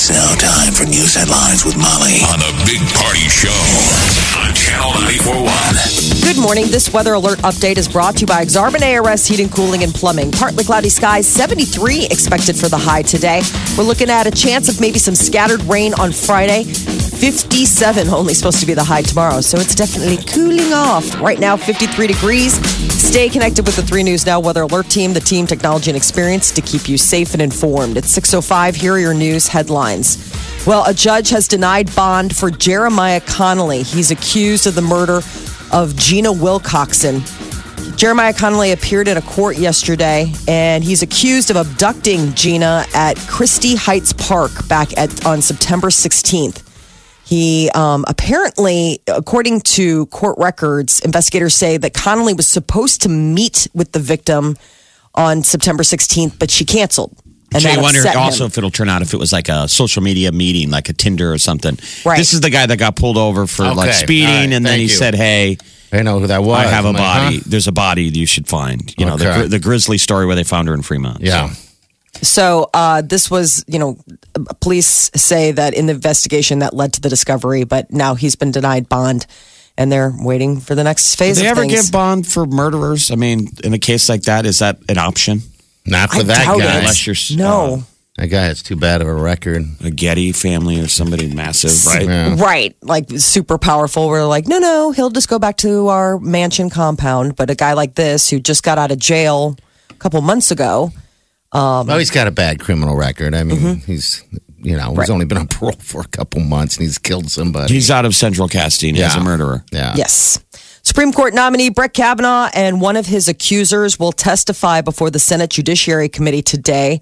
It's now time for news headlines with Molly on the Big Party Show on Channel 941. Good morning. This weather alert update is brought to you by Exarban ARS Heating, Cooling, and Plumbing. Partly cloudy skies, 73 expected for the high today. We're looking at a chance of maybe some scattered rain on Friday. 57 only supposed to be the high tomorrow, so it's definitely cooling off. Right now, 53 degrees. Stay connected with the 3 News Now Weather Alert Team, the team, technology, and experience to keep you safe and informed. It's 6.05. Here are your news headlines. Well, a judge has denied bond for Jeremiah Connolly. He's accused of the murder of Gina Wilcoxon. Jeremiah Connolly appeared in a court yesterday, and he's accused of abducting Gina at Christie Heights Park back at on September 16th. He um, apparently, according to court records, investigators say that Connolly was supposed to meet with the victim on September 16th, but she canceled. And So you wonder upset him. also if it'll turn out if it was like a social media meeting, like a Tinder or something. Right. This is the guy that got pulled over for like speeding, All right. and then he you. said, "Hey, I know who that was. I have a I'm like, body. huh? There's a body you should find." You know, the, Okay. gri- the grisly story where they found her in Fremont. Yeah. So uh, this was, you know, police say that in the investigation that led to the discovery, but now he's been denied bond, and they're waiting for the next phase. Do they of ever things. give bond for murderers? I mean, in a case like that, is that an option? Not for I that guy. it. Unless you're s- No, That guy has too bad of a record. a Getty family or somebody massive, right? Yeah. right? Like super powerful. We're like, no, no, he'll just go back to our mansion compound. But a guy like this who just got out of jail a couple months ago, well, he's got a bad criminal record. I mean, Mm-hmm. he's, you know, he's only been on parole for a couple months and he's killed somebody. He's out of central casting as a murderer. yeah. Yes. Supreme Court nominee Brett Kavanaugh and one of his accusers will testify before the Senate Judiciary Committee today.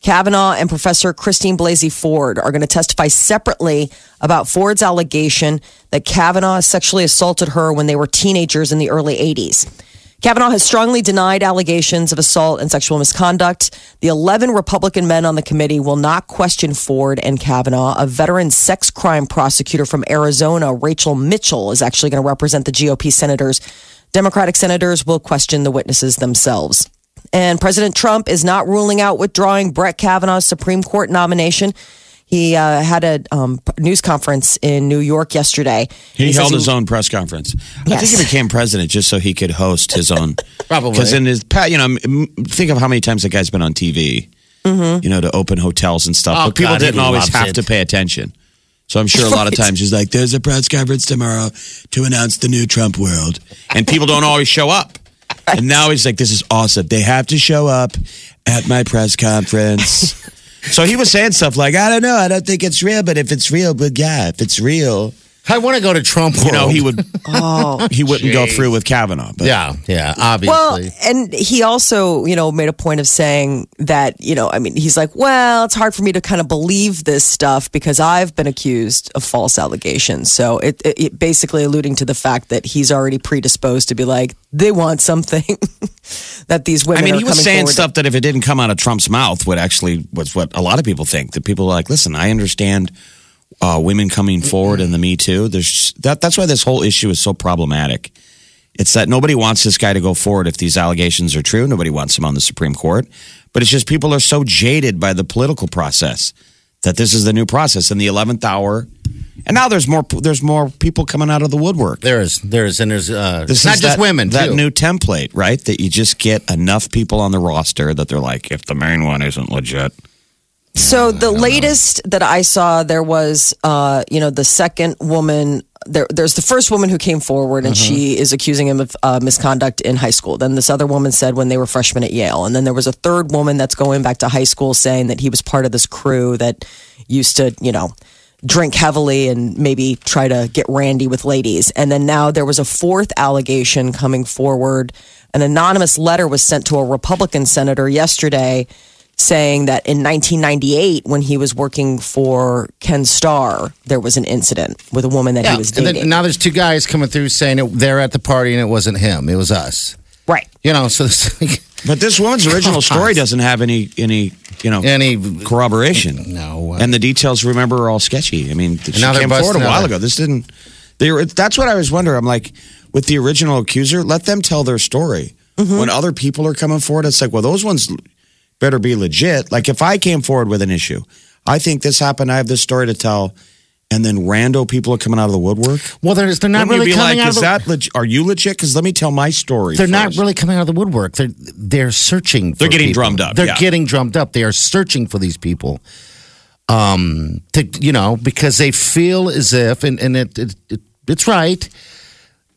Kavanaugh and Professor Christine Blasey Ford are going to testify separately about Ford's allegation that Kavanaugh sexually assaulted her when they were teenagers in the early 80s. Kavanaugh has strongly denied allegations of assault and sexual misconduct. The 11 Republican men on the committee will not question Ford and Kavanaugh. A veteran sex crime prosecutor from Arizona, Rachel Mitchell, is actually going to represent the GOP senators. Democratic senators will question the witnesses themselves. And President Trump is not ruling out withdrawing Brett Kavanaugh's Supreme Court nomination. He uh, had a um, news conference in New York yesterday. He, says held his own press conference. I think he became president just so he could host his own. Probably. because in his pa- you know, think of how many times the guy's been on TV. You know, to open hotels and stuff. Oh, but people God, he didn't always have it. to pay attention. So I'm sure a lot of times he's like, "There's a press conference tomorrow to announce the new Trump world," and people don't always show up. And now he's like, "This is awesome. They have to show up at my press conference." so he was saying stuff like, "I don't know. I don't think it's real, but if it's real, but yeah, if it's real." I want to go to Trump you know, he would oh, he wouldn't go through with Kavanaugh. But Yeah, yeah, Well, and he also, you know, made a point of saying that, you know, I mean, he's like, well, it's hard for me to kind of believe this stuff because I've been accused of false allegations. So it, it, it basically alluding to the fact that he's already predisposed to be like, they want something that these women I mean, are he was saying forward stuff that if it didn't come out of Trump's mouth would actually was what a lot of people think. That people are like, listen, I understand uh, women coming forward in the Me Too. There's that. That's why this whole issue is so problematic. It's that nobody wants this guy to go forward if these allegations are true. Nobody wants him on the Supreme Court. But it's just people are so jaded by the political process that this is the new process in the eleventh hour. And now there's more. There's more people coming out of the woodwork. There's, there's, and there's, uh, This not is just that, women, That too. new template, right? That you just get enough people on the roster that they're like, if the main one isn't legit, So the latest that I saw, there was, uh, you know, the second woman. There, there's the first woman who came forward, and she is accusing him of uh, misconduct in high school. Then this other woman said when they were freshmen at Yale, and then there was a third woman that's going back to high school saying that he was part of this crew that used to, you know, drink heavily and maybe try to get randy with ladies. And then now there was a fourth allegation coming forward. An anonymous letter was sent to a Republican senator yesterday saying that in 1998, when he was working for Ken Starr, there was an incident with a woman that he was and dating. then now there's two guys coming through saying it, they're at the party and it wasn't him, it was us. right. You know, so it's like, But this woman's original story doesn't have any any you know any corroboration. No. and the details remember are all sketchy. I mean, she now they're came forward a while ago. This didn't. They were, that's what I was wondering. I'm like, with the original accuser, let them tell their story. Mm-hmm. When other people are coming forward, it's like, well, those ones better be legit. Like if I came forward with an issue, I think this happened. I have this story to tell. And then rando people are coming out of the woodwork. well, they're, they're not Wouldn't really coming like, out is of the, that leg- are you legit? Because let me tell my story. They're not really coming out of the woodwork. They're they're searching. For They're getting people. drummed up, They're yeah. getting drummed up. They are searching for these people. Um, to you know, because they feel as if, and and it, it, it it's right.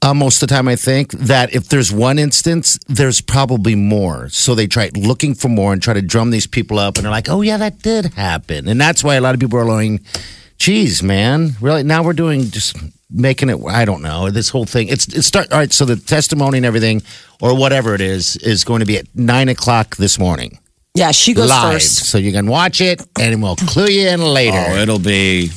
Uh, most of the time, I think that if there's one instance, there's probably more. So they try looking for more and try to drum these people up, and they're like, "Oh yeah, that did happen," and that's why a lot of people are going, "Geez, man, really? Now we're doing just making it. I don't know this whole thing. It's it's start all right. So the testimony and everything, or whatever it is, is going to be at nine o'clock this morning, Yeah, she goes live. first. So you can watch it, and we'll clue you in later. Oh, it'll be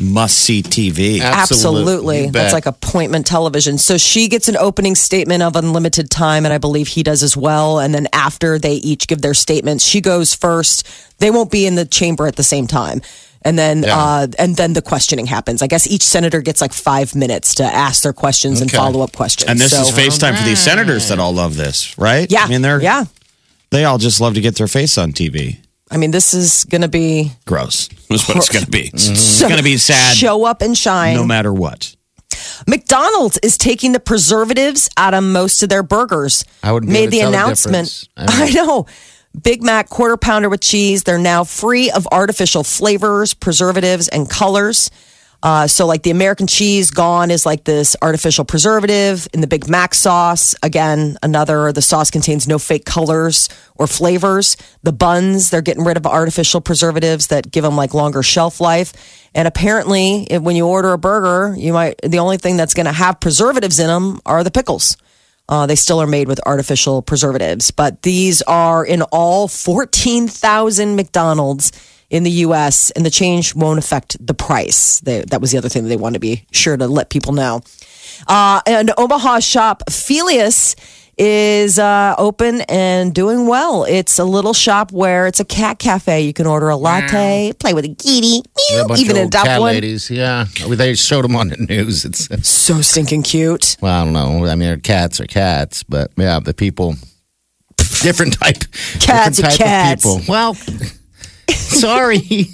must see TV. Absolutely. You That's like appointment television. So she gets an opening statement of unlimited time, and I believe he does as well. And then after they each give their statements, she goes first. They won't be in the chamber at the same time. And then, Yeah. uh, and then the questioning happens. I guess each senator gets like five minutes to ask their questions and follow up questions. And this So- is FaceTime for these senators that all love this, right? Yeah, I mean, they're yeah. they all just love to get their face on TV. I mean, this is going to be Gross. That's what it's going to be. It's so- going to be sad Show up and shine. no matter what. McDonald's is taking the preservatives out of most of their burgers. I wouldn't made the tell the announcement. difference. I I, know. Big Mac quarter pounder with cheese. They're now free of artificial flavors, preservatives, and colors. Uh, so, like the American cheese, gone is like this artificial preservative. In the Big Mac sauce, again, another, the sauce contains no fake colors or flavors. The buns, they're getting rid of artificial preservatives that give them like longer shelf life. And apparently, when you order a burger, you might, the only thing that's going to have preservatives in them are the pickles. Uh, they still are made with artificial preservatives, but these are in all 14,000 McDonald's in the U.S., and the change won't affect the price. They, that was the other thing that they wanted to be sure to let people know. Uh, and Omaha shop Felius is uh, open and doing well. It's a little shop where it's a cat cafe. You can order a latte, play with a kitty, meow, even a old adopt cat one. ladies, yeah. They showed them on the news. It's So stinking cute. well, I don't know. I mean, cats are cats, but yeah, the people, different type, Cats different are type cats. of people. Well, sorry,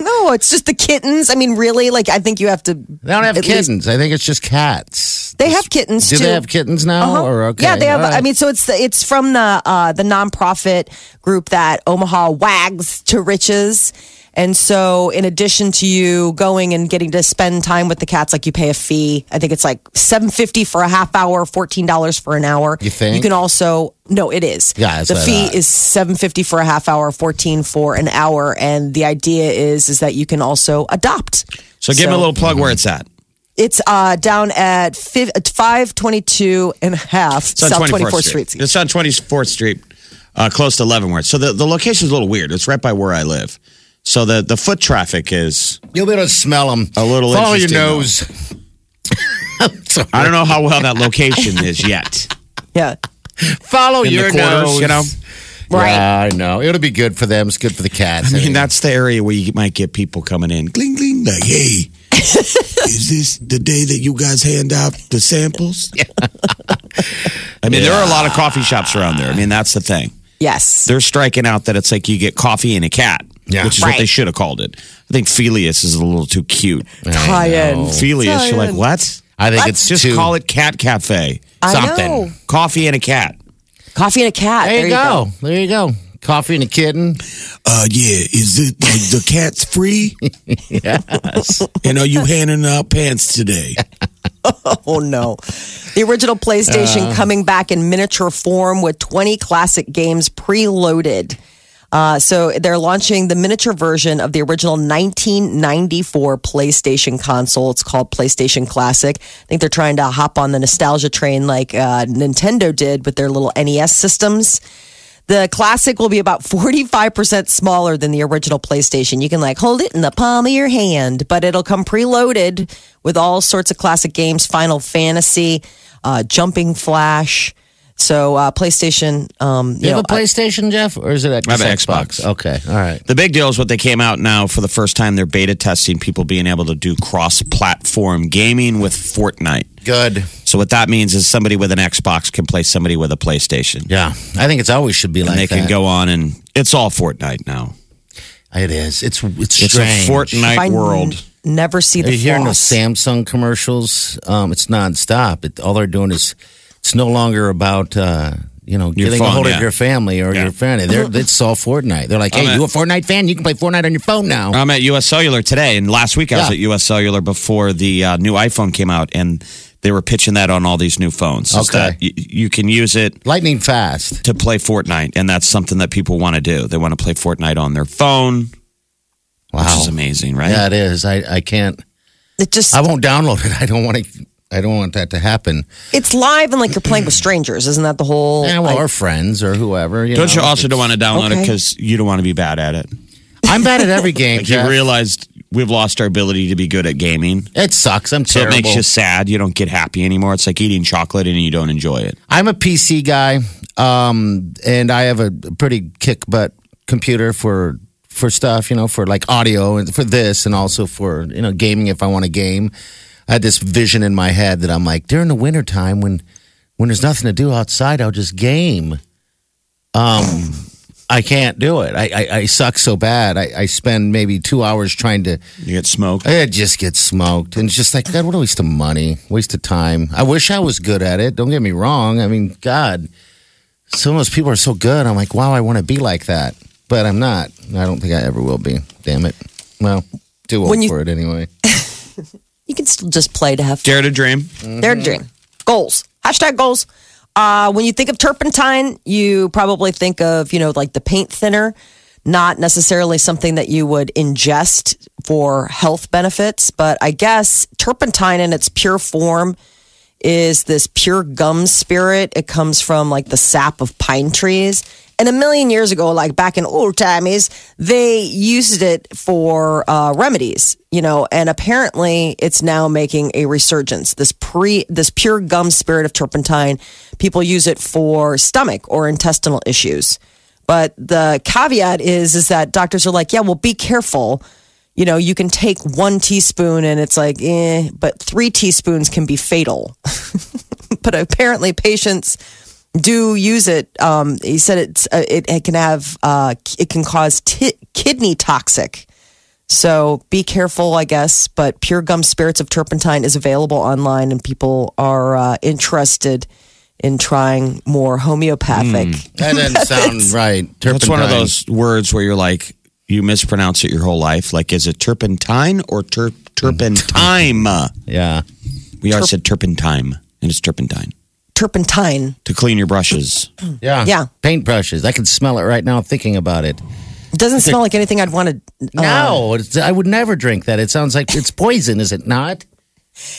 No, it's just the kittens. I mean, really? Like, I think you have to. they don't have at least- kittens. I think it's just cats. They have kittens Do too. they have kittens now? Uh-huh. Or okay, Yeah, they have. right. I mean, so it's it's from the uh, the nonprofit group that Omaha Wags to Riches. And so, in addition to you going and getting to spend time with the cats, like you pay a fee. I think it's like seven fifty for a half hour, fourteen dollars for an hour. You think? You can also no, it is. Yeah, that's the what fee thought. is seven fifty for a half hour, fourteen for an hour, and the idea is is that you can also adopt. So give me a little plug where it's at. It's uh, down at five, 522 and a half It's on South 24th, 24th Street. Street. It's on 24th Street, uh, close to Leavenworth. So the, the location is a little weird. It's right by where I live. So the, the foot traffic is, You'll be able to smell them. A little Follow your interesting, nose. Sorry. I don't know how well that location is yet. Yeah. Follow In the your quarters, nose. you know? Right. Yeah, I know. It'll be good for them. It's good for the cats. I mean, that's the area where you might get people coming in, gling, gling, like, hey, is this the day that you guys hand out the samples? I mean, there are a lot of coffee shops around there. I mean, that's the thing. Yes. They're striking out that it's like you get coffee and a cat, Yeah. which is what Right. they should have called it. I think Felius is a little too cute. Tie-in. Felius, you're like, what? I think Let's it's Just too, call it Cat Cafe. I something. know. Coffee and a cat. Coffee and a cat. There, you, go. There you go. Coffee and a kitten. Uh, yeah. Is it like the cat's free? Yes. and are you handing out pants today? Oh no. The original Uh. PlayStation coming back in miniature form with 20 classic games preloaded. Uh, so they're launching the miniature version of the original 1994 PlayStation console. It's called PlayStation Classic. I think they're trying to hop on the nostalgia train like uh, Nintendo did with their little NES systems. The classic will be about 45% smaller than the original PlayStation. You can like hold it in the palm of your hand, but it'll come preloaded with all sorts of classic games, Final Fantasy, uh, Jumping Flash. So uh, PlayStation, um, you, You know, have a PlayStation, Jeff, or is it I have an Xbox. Okay, all right. The big deal is what they came out now for the first time. They're beta testing people being able to do cross platform gaming with Fortnite. Good. So, what that means is somebody with an Xbox can play somebody with a PlayStation. Yeah, I think it's always should be like they that. can go on and it's all Fortnite now. It is. It's it's It's strange. a Fortnite I n- world. never see the You're hearing the. Samsung commercials. Um, it's nonstop. It, all they're doing is it's no longer about uh, you know Your getting a hold yeah. of your family or Yeah. your friend. They're, it's all Fortnite. They're like, I'm hey, at- you a Fortnite fan? You can play Fortnite on your phone now. I'm at US Cellular today, and last week I was Yeah. at US Cellular before the uh, new iPhone came out, and they were pitching that on all these new phones. Is Okay. that y- you can use it Lightning fast. to play Fortnite, and that's something that people want to do. They want to play Fortnite on their phone, Wow. which is amazing, right? Yeah, it is. I, I can't. It just I won't download it. I don't want to. I don't want that to happen. it's live and like you're playing with strangers. Isn't that the whole? Yeah, well, like- or friends or whoever. You Don't know, you also don't want to download it because you don't want to be bad at it? I'm bad at every game. Like Jeff. you realized we've lost our ability to be good at gaming. it sucks. I'm terrible. So it makes you sad. You don't get happy anymore. It's like eating chocolate and you don't enjoy it. I'm a PC guy, um, and I have a pretty kick butt computer for for stuff, you know, for like audio and for this, and also for you know gaming if I want to game. I had this vision in my head that I'm like during the wintertime when when there's nothing to do outside, I'll just game. Um, I can't do it. I I, I suck so bad. I, I spend maybe two hours trying to. You get smoked. I just get smoked, and it's just like God, what a waste of money, waste of time. I wish I was good at it. Don't get me wrong. I mean, God, some of those people are so good. I'm like, wow, I want to be like that, but I'm not. I don't think I ever will be. Damn it. Well, too old When you- for it anyway. you can still just play to have fun. Dare to dream. Dare to dream. Goals. Hashtag goals. Uh, when you think of turpentine, you probably think of, you know, like the paint thinner, not necessarily something that you would ingest for health benefits. But I guess turpentine in its pure form is this pure gum spirit. It comes from like the sap of pine trees. And a million years ago, like back in old times, they used it for uh, remedies, you know, and apparently it's now making a resurgence. This pre, this pure gum spirit of turpentine, people use it for stomach or intestinal issues. But the caveat is, is that doctors are like, yeah, well, be careful. You know, you can take one teaspoon and it's like, eh, but three teaspoons can be fatal. but apparently patients do use it. Um, he said it's uh, it, it can have uh, it can cause ti kidney toxic. So be careful, I guess. But Pure Gum Spirits of Turpentine is available online, and people are uh, interested in trying more homeopathic. That doesn't sound right. That's one of those words where you're like, you mispronounce it your whole life. Like, is it turpentine or ter- turpentine? Yeah. we always said turpentine, and it's turpentine Turpentine. to clean your brushes. Yeah. Yeah. Paintbrushes. I can smell it right now thinking about it. It doesn't smell like anything I'd want to. Uh, No, I would never drink that. It sounds like it's poison, is it not?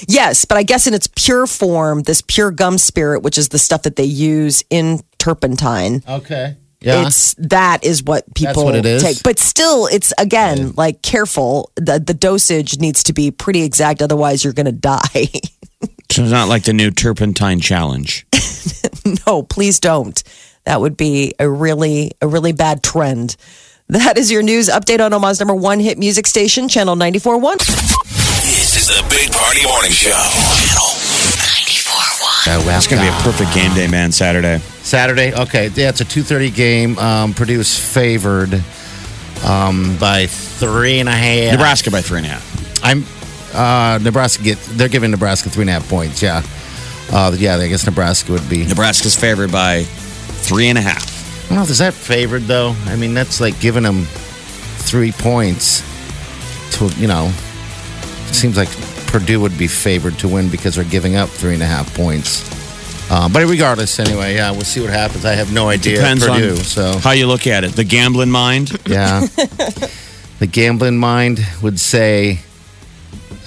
Yes, but I guess in its pure form, this pure gum spirit, which is the stuff that they use in turpentine, Okay. Yeah. it's that is what people what it is? take. But still, it's again like careful. The the dosage needs to be pretty exact, otherwise you're going to die. So it's not like the new turpentine challenge. no, please don't. That would be a really a really bad trend. That is your news update on Omaha's number one hit music station, Channel 94.1. This is the Big Party Morning Show. Channel 94.1. Uh, It's going to be a perfect game day, man, Saturday. Saturday. Okay, yeah, it's a two thirty game. Um, Purdue's favored um, by three and a half. Nebraska by three and a half. I'm uh, Nebraska get. They're giving Nebraska three and a half points. Yeah, uh, yeah. I guess Nebraska would be. Nebraska's favored by three and a half. don't know is that favored though. I mean, that's like giving them three points. To you know, it seems like Purdue would be favored to win because they're giving up three and a half points. Uh, but regardless, anyway, yeah, we'll see what happens. I have no idea. Depends Purdue, on so how you look at it. The gambling mind. Yeah. the gambling mind would say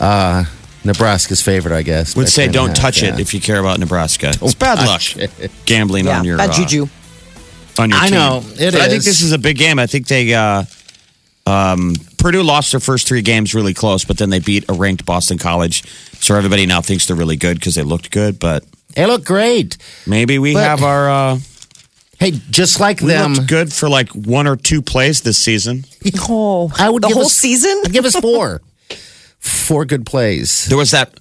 uh, Nebraska's favorite, I guess. would say three and a don't half, touch yeah. it if you care about Nebraska. it's bad luck it. gambling Yeah, on your bad uh, juju. on your I team. know, it But I think is. this is a big game. I think they uh, um, Purdue lost their first three games really close, but then they beat a ranked Boston College. So everybody now thinks they're really good because they looked good. But They look great. maybe we But- have our uh, Hey, just like we them, looked good for like one or two plays this season. Oh, I would the give whole us, season. I'd give us four. four good plays. There was that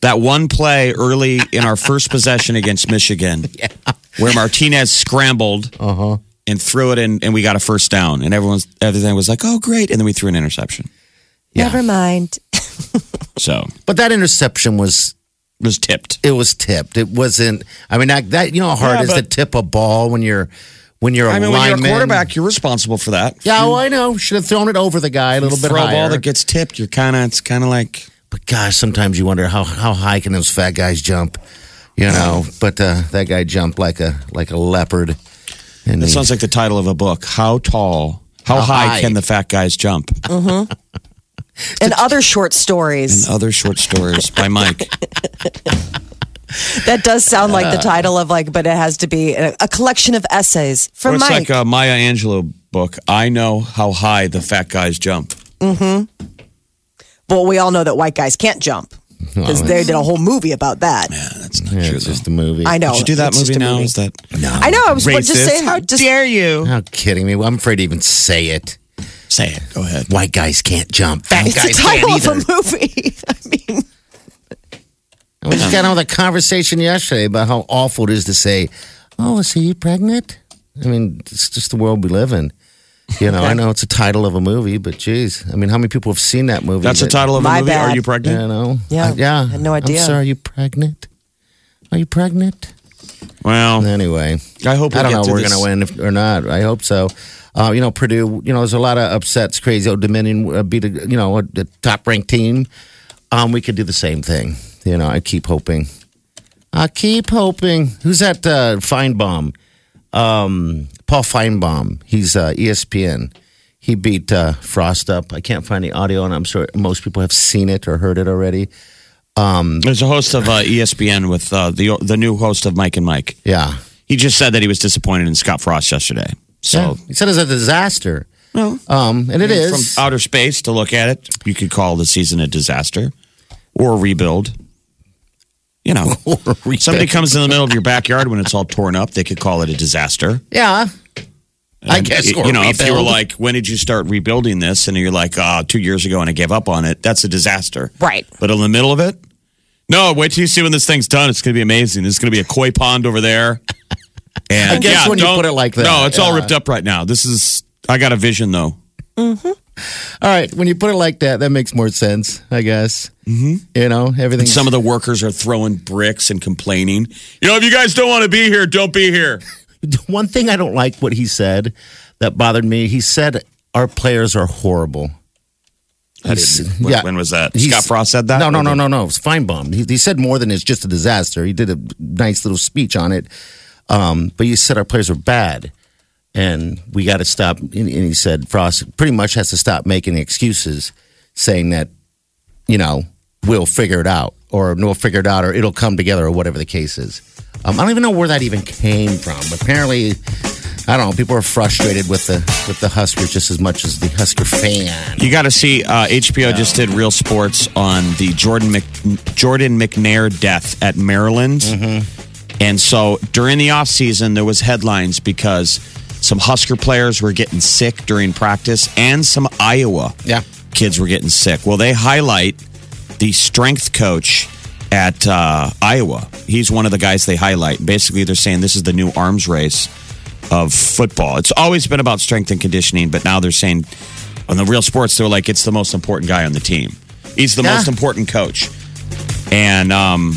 that one play early in our first possession against Michigan where Martinez scrambled Uh-huh. and threw it in, and we got a first down, and everyone's everything was like, "Oh, great!" And then we threw an interception. Yeah. Never mind. So But that interception was it was tipped. it was tipped. It wasn't. I mean, that, that you know how hard Yeah, it is to tip a ball when you're when you're a I mean, when you're a lineman. quarterback, you're responsible for that. Yeah, well, I know. Should have thrown it over the guy a little bit throw a higher. ball that gets tipped. You're kind of it's kind of like but gosh, sometimes you wonder how how high can those fat guys jump? You know, but uh, that guy jumped like a like a leopard. And that he- sounds like the title of a book. How tall? How, How high, high? can the fat guys jump? And other short stories. And other short stories by Mike. That does sound like the title of like, but it has to be a, a collection of essays Or from it's Mike. like a Maya Angelou book. I know how high the fat guys jump. Mm-hmm. Well, we all know that white guys can't jump because they did a whole movie about that. Yeah, that's not yeah, true. it's though. just a movie. I know. Did you do that It's just movie a now? movie. Is that I know. I was racist? just saying. How just, dare you? How kidding me? I'm afraid to even say it. Say it. Go ahead. White guys can't jump. Fat It's the guys title can't of either. a movie. I mean, We just got on the conversation yesterday about how awful it is to say, "Oh, is he pregnant?" I mean, it's just the world we live in. You know, I know it's a title of a movie, but geez, I mean, how many people have seen that movie? That's the that- title of a My movie. bad. Are you pregnant? You know, Yeah, I- yeah. I had no idea. I'm sorry, are you pregnant? Are you pregnant? Well, Anyway, I hope we I don't get know if through we're this. going to win if, or not. I hope so. Uh, you know, Purdue. You know, there's a lot of upsets. Crazy. old Dominion uh, beat a you know a, a top ranked team. Um, we could do the same thing. You know, I keep hoping. I keep hoping. Who's that? Uh, Finebaum. Um, Paul Finebaum. He's uh, ESPN. He beat uh, Frost up. I can't find the audio, and I'm sure most people have seen it or heard it already. There's a host of uh, ESPN with uh, the the new host of Mike and Mike. Yeah. He just said that he was disappointed in Scott Frost yesterday. So yeah. He said it's a disaster. Well, Um, and it is. from outer space to look at it, you could call the season a disaster or a rebuild. You know, somebody comes in the middle of your backyard when it's all torn up, they could call it a disaster. Yeah. I And, guess. you or know, if you were like, when did you start rebuilding this? And you're like, oh, two years ago and I gave up on it. That's a disaster. Right. But in the middle of it, no, wait till you see when this thing's done. It's going to be amazing. There's going to be a koi pond over there. And I guess yeah, when you put it like that, No, it's all ripped up right now. This is, I got a vision though. Mm-hmm. All right, when you put it like that, that makes more sense, I guess. Mm-hmm. You know, everything. Some of the workers are throwing bricks and complaining. You know, if you guys don't want to be here, don't be here. one thing I don't like what he said that bothered me. He said our players are horrible. When, yeah. when was that? Scott Frost said that? No, no, no, no, no. It's Finebaum. He, he said more than it's just a disaster. He did a nice little speech on it. Um, but he said our players are bad, and we got to stop. And, he said Frost pretty much has to stop making excuses, saying that you know we'll figure it out, or we'll figure it out, or it'll come together, or whatever the case is. Um, I don't even know where that even came from. Apparently, I don't know. People are frustrated with the with the Huskers just as much as the Husker fan. You got to see uh, HBO just did Real Sports on the Jordan Mc, Jordan McNair death at Maryland, Mm-hmm. and so during the off season there was headlines because some Husker players were getting sick during practice, and some Iowa Yeah. kids were getting sick. Well, they highlight the strength coach at uh, Iowa. He's one of the guys they highlight. Basically, they're saying this is the new arms race of football. It's always been about strength and conditioning, but now they're saying on the real sports, they're like, it's the most important guy on the team. He's the Yeah. most important coach. And um,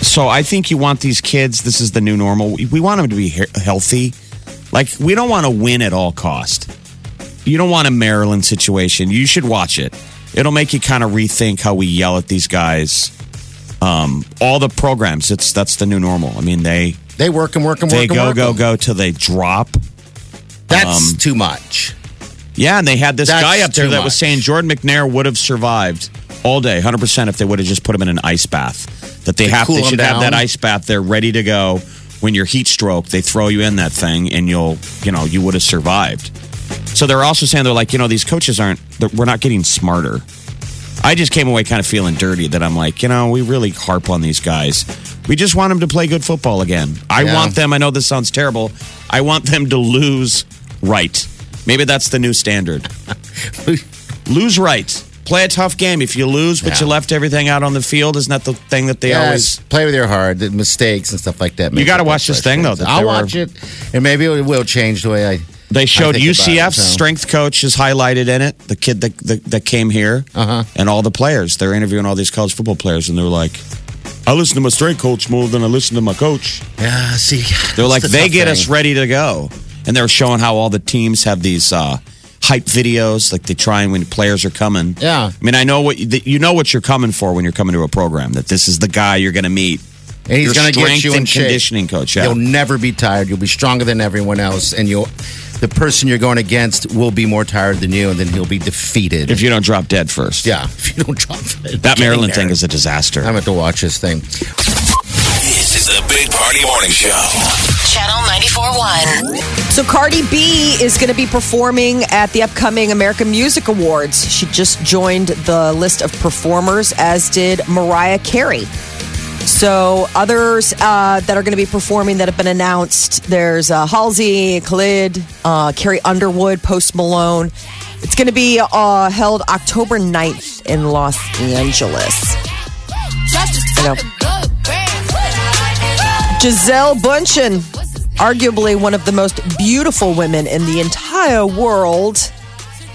so I think you want these kids, this is the new normal. We- want them to be he- healthy. Like, we don't want to win at all cost. You don't want a Maryland situation. You should watch it. It'll make you kind of rethink how we yell at these guys. Um, all the programs, it's that's the new normal. I mean, they They work and work and they work and go work go go till they drop. That's Um, too much. Yeah, and they had this That's guy up there that was saying Jordan McNair would have survived all day, 100% if they would have just put him in an ice bath. That they To have cool they should have that ice bath there ready to go when you're heat stroke, they throw you in that thing and you'll, you know, you would have survived. So they're also saying they're like, you know, these coaches aren't, we're not getting smarter. I just came away kind of feeling dirty that I'm like, you know, we really harp on these guys. We just want them to play good football again. I Yeah. want them, I know this sounds terrible, I want them to lose right. Maybe that's the new standard. lose right. Play a tough game. If you lose, but Yeah. you left everything out on the field, isn't that the thing that they always. play with your heart, the mistakes and stuff like that. You gotta watch this thing, though, I'll they were- watch it, and maybe it will change the way I. They showed I think it, UCF's so. strength coach is highlighted in it. The kid that that, that came here, Uh-huh. and all the players. They're interviewing all these college football players, and they're like, "I listen to my strength coach more than I listen to my coach." Yeah, see, They're like, the they get thing. us ready to go, and they're showing how all the teams have these uh, hype videos, like they try and when players are coming. Yeah. I mean, I know what you, you know what you're coming for when you're coming to a program. That this is the guy you're going to meet. And he's going to get you in and shape. conditioning coach. Yeah. You'll never be tired. You'll be stronger than everyone else, and you'll. The person you're going against will be more tired than you, and then he'll be defeated. if you don't drop dead first. yeah, if you don't drop it. That Maryland there. thing is a disaster. I'm going to watch this thing. This is the Big Party Morning Show. Channel 94.1. So Cardi B is going to be performing at the upcoming American Music Awards. She just joined the list of performers, as did Mariah Carey. So others uh, that are going to be performing that have been announced, there's uh, Halsey, Khalid, uh, Carrie Underwood, Post Malone. It's going to be uh, held October 9th in Los Angeles. You know. Gisele Bundchen, arguably one of the most beautiful women in the entire world,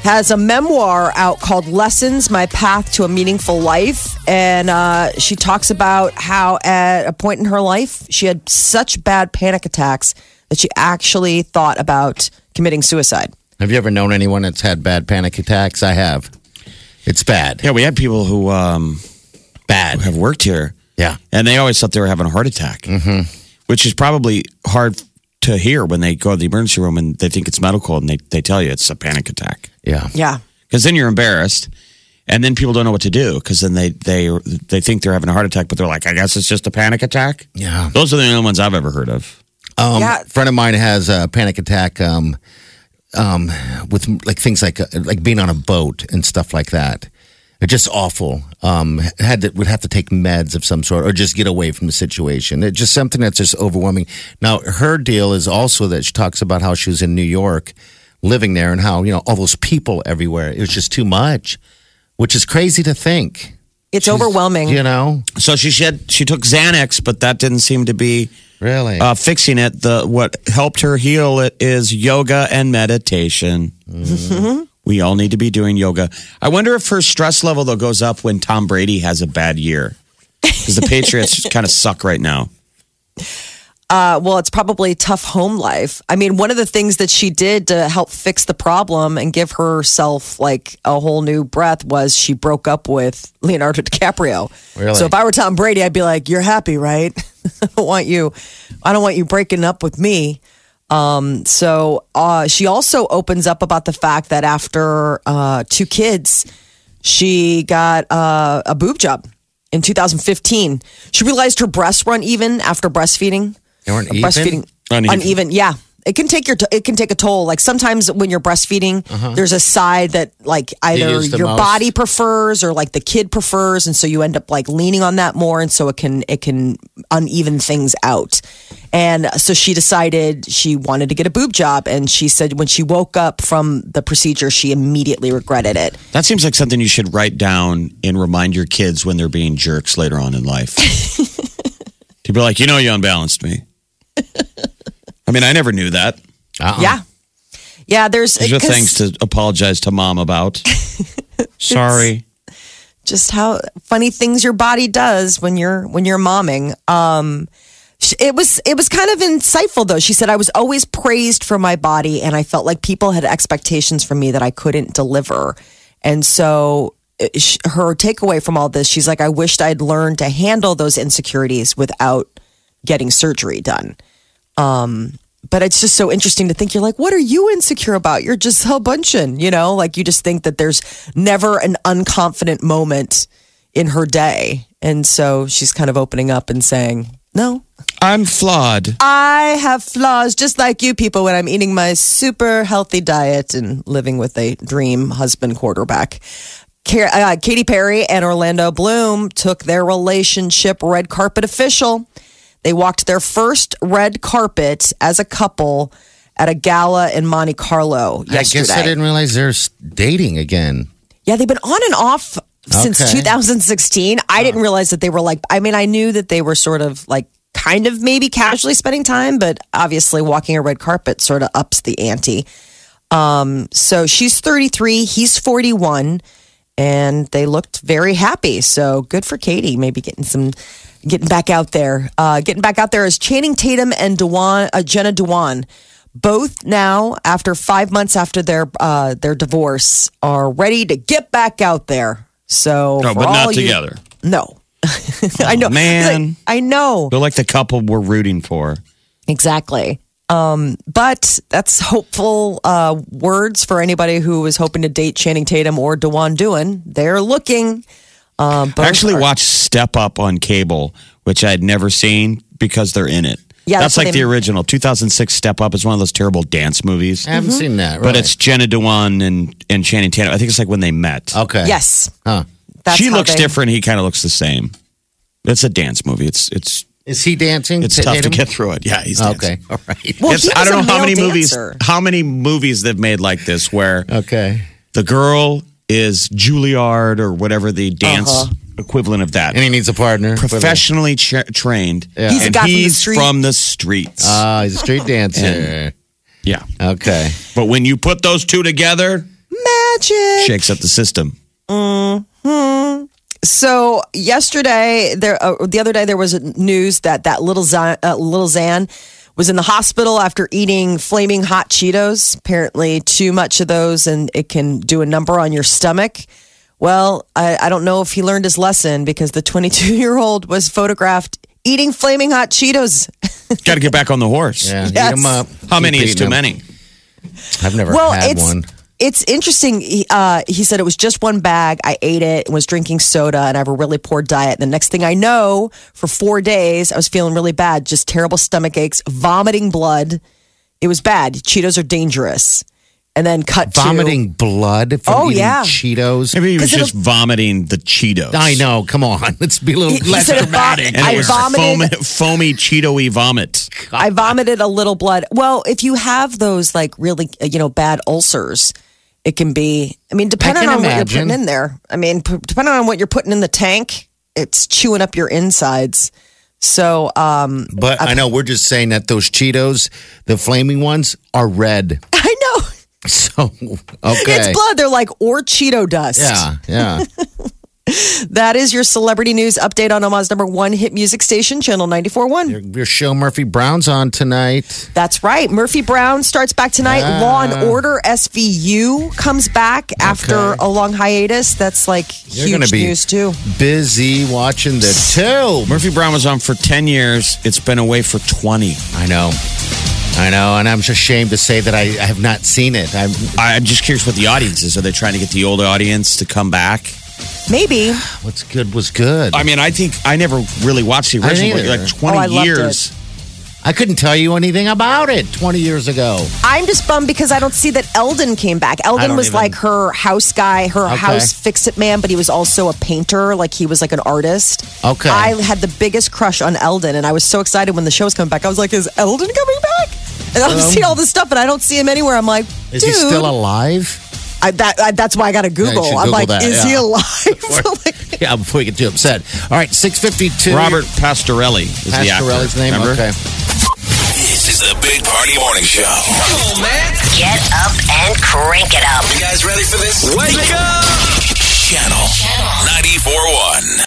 has a memoir out called Lessons My Path to a Meaningful Life. And uh, she talks about how at a point in her life, she had such bad panic attacks that she actually thought about committing suicide. Have you ever known anyone that's had bad panic attacks? I have. It's bad. Yeah, we had people who um, Bad. have worked here, Yeah. and they always thought they were having a heart attack, mm-hmm. which is probably hard to hear when they go to the emergency room and they think it's medical, and they, they tell you it's a panic attack. Yeah. Yeah. Because then you're embarrassed, and then people don't know what to do because then they they they think they're having a heart attack, but they're like, I guess it's just a panic attack. Yeah. Those are the only ones I've ever heard of. Um, Yeah. A friend of mine has a panic attack um, um, with like things like uh, like being on a boat and stuff like that. It's just awful. Um, had to, would have to take meds of some sort or just get away from the situation. It's just something that's just overwhelming. Now, her deal is also that she talks about how she was in New York living there and how, you know, all those people everywhere. It was just too much, which is crazy to think. It's overwhelming. You know? So she said she took Xanax, but that didn't seem to be Really? uh, fixing it. The what helped her heal it is yoga and meditation. We all need to be doing yoga. I wonder if her stress level though goes up when Tom Brady has a bad year because the Patriots kind of suck right now. Uh, well, it's probably tough home life. I mean, one of the things that she did to help fix the problem and give herself like a whole new breath was she broke up with Leonardo DiCaprio. Really? So if I were Tom Brady, I'd be like, "You're happy, right? I don't want you. I don't want you breaking up with me." Um, so uh, she also opens up about the fact that after uh, two kids, she got uh, a boob job in 2015. She realized her breasts were uneven after breastfeeding. They weren't even? breastfeeding Uneven. uneven. Yeah, it can take your t- it can take a toll. Like sometimes when you're breastfeeding, there's a side that like either Uh-huh. your most. body prefers or like the kid prefers, and so you end up like leaning on that more, and so it can it can uneven things out. And so she decided she wanted to get a boob job, and she said when she woke up from the procedure, she immediately regretted it. That seems like something you should write down and remind your kids when they're being jerks later on in life. to be like, you know, you unbalanced me. I mean, I never knew that. Uh-uh. Yeah, yeah. There's These are 'cause- things to apologize to mom about. Sorry. just how funny things your body does when you're when you're momming. Um, sh- it was it was kind of insightful though. She said I was always praised for my body, and I felt like people had expectations from me that I couldn't deliver, and so. uh, Her takeaway from all this, she's like, I wished I'd learned to handle those insecurities without getting surgery done. Um, but it's just so interesting to think you're like, what are you insecure about? You're just Bundchen, you know? Like you just think that there's never an unconfident moment in her day. And so she's kind of opening up and saying, No. I'm flawed. I have flaws just like you people when I'm eating my super healthy diet and living with a dream husband quarterback. Uh, Katy Perry and Orlando Bloom took their relationship red carpet official. They walked their first red carpet as a couple at a gala in Monte Carlo I guess I didn't realize they're dating again. Yeah, they've been on and off since Okay. 2016. I didn't realize that they were like, I mean, I knew that they were sort of like kind of maybe casually spending time, but obviously walking a red carpet sort of ups the ante. Um, so she's 33, he's 41, and they looked very happy. So good for Katy, maybe getting some. Getting back out there, uh, getting back out there is Channing Tatum and Dewan, uh, Jenna Dewan both now after five months after their uh, their divorce are ready to get back out there. So, No, but not you- together. No, I know, man. I know They're like the couple we're rooting for. exactly. Um, but that's hopeful uh, words for anybody who was hoping to date Channing Tatum or Dewan Doohan. They're looking. Um, I actually are- watched Step Up on cable, which I had never seen because they're in it. Yeah, that's, that's like they- the original 2006 Step Up is one of those terrible dance movies. I haven't mm-hmm. seen that. But it's Jenna Dewan and and Channing Tatum. I think it's like when they met. okay. Yes, Huh. that's she looks they- different. He kind of looks the same. It's a dance movie. It's it's Is he dancing? it's T- tough to get through it. Yeah, he's dancing. Okay. All right. Well, It's- he I don't a know how male many movies how many movies they've made like this where Okay. the girl is Juilliard or whatever the dance Uh-huh. equivalent of that. And he needs a partner. professionally tra- trained. Yeah. He's a and guy from the he's street. from the streets. Ah, he's a street dancer. yeah. okay. But when you put those two together, magic. shakes up the system. Hmm. So yesterday, there, uh, the other day, there was news that that Lil Xan, uh, Lil Xan was in the hospital after eating flaming hot Cheetos. Apparently, too much of those, and it can do a number on your stomach. Well, I, I don't know if he learned his lesson because the 22 year old was photographed eating flaming hot Cheetos. Got to get back on the horse. Yeah. Yes. Eat him up. How many is too them. many? I've never well, had it's one. It's interesting. He, uh, he said it was just one bag. I ate it and was drinking soda, and I have a really poor diet. And the next thing I know, for four days, I was feeling really bad, just terrible stomach aches, vomiting blood. It was bad. Cheetos are dangerous. And then cut to- Vomiting blood from Oh, eating yeah. Cheetos. Maybe he was just vomiting the Cheetos. I know. Come on. Let's be a little He- he less said dramatic. vom- And I it was vomited- foamy, foamy Cheeto-y vomit. I vomited a little blood. Well, if you have those like really, you know, bad ulcers, it can be. I mean, depending can on what you're putting in there. I mean, p- depending on what you're putting in the tank, it's chewing up your insides. So, um, But I know we're just saying that those Cheetos, the flaming ones, are red. I know So okay. it's blood. They're like or Cheeto dust. Yeah, yeah. That is your celebrity news update on Omaha's number one hit music station, Channel 94.1. your, your show Murphy Brown's on tonight. That's right. Murphy Brown starts back tonight. Ah. Law and Order SVU comes back after Okay. a long hiatus. That's like You're huge gonna be news too. busy watching the two. Murphy Brown was on for 10 years. It's been away for 20. I know. I know, and I'm just ashamed to say that I, I have not seen it. I'm I'm just curious what the audience is. Are they trying to get the older audience to come back? Maybe. what's good was good. I mean, I think I never really watched the I original. didn't but like 20 Oh, I loved years. I couldn't tell you anything about it 20 years ago. I'm just bummed because I don't see that Eldin came back. Eldin don't was even- like her house guy, her Okay. house fix it man, but he was also a painter. Like he was like an artist. Okay. I had the biggest crush on Eldin, and I was so excited when the show was coming back. I was like, "Is Eldin coming back?" And I'm um, seeing all this stuff, and I don't see him anywhere. I'm like, Is "Dude." he still alive? I, that, I, that's why I got to Google. Yeah, I'm like, that, is yeah. he alive? yeah, before we get too upset. All right, 652. Robert Pastorelli is Pastorelli's the actor. name, Remember? okay. This is the Big Party Morning Show. Come on, man. Get up and crank it up. You guys ready for this? Wake, Wake up! Channel, Channel. 94.1.